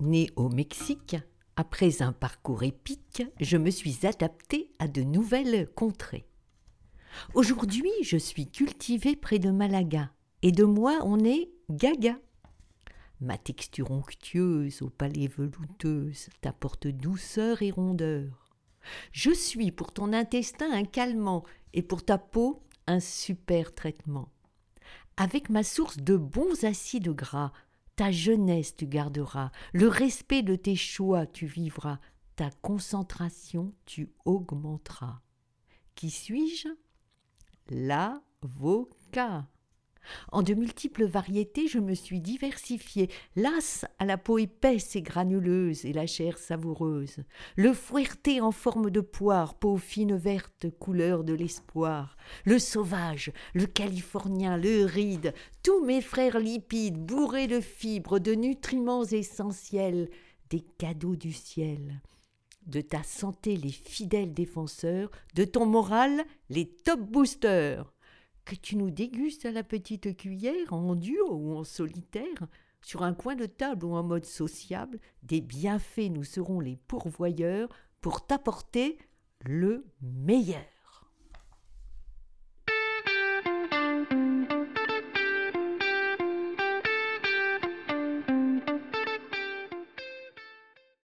Né au Mexique, après un parcours épique, je me suis adapté à de nouvelles contrées. Aujourd'hui, je suis cultivé près de Malaga, et de moi on est gaga. Ma texture onctueuse aux palais velouteuses t'apporte douceur et rondeur. Je suis pour ton intestin un calmant et pour ta peau un super traitement. Avec ma source de bons acides gras, ta jeunesse tu garderas, le respect de tes choix tu vivras, ta concentration tu augmenteras. Qui suis-je? L'avocat. En de multiples variétés, je me suis diversifiée, lasse à la peau épaisse et granuleuse et la chair savoureuse, le fouetté en forme de poire, peau fine verte, couleur de l'espoir, le sauvage, le californien, le ride, tous mes frères lipides, bourrés de fibres, de nutriments essentiels, des cadeaux du ciel. De ta santé les fidèles défenseurs, de ton moral les top boosters que tu nous dégustes à la petite cuillère, en duo ou en solitaire, sur un coin de table ou en mode sociable, des bienfaits nous serons les pourvoyeurs pour t'apporter le meilleur.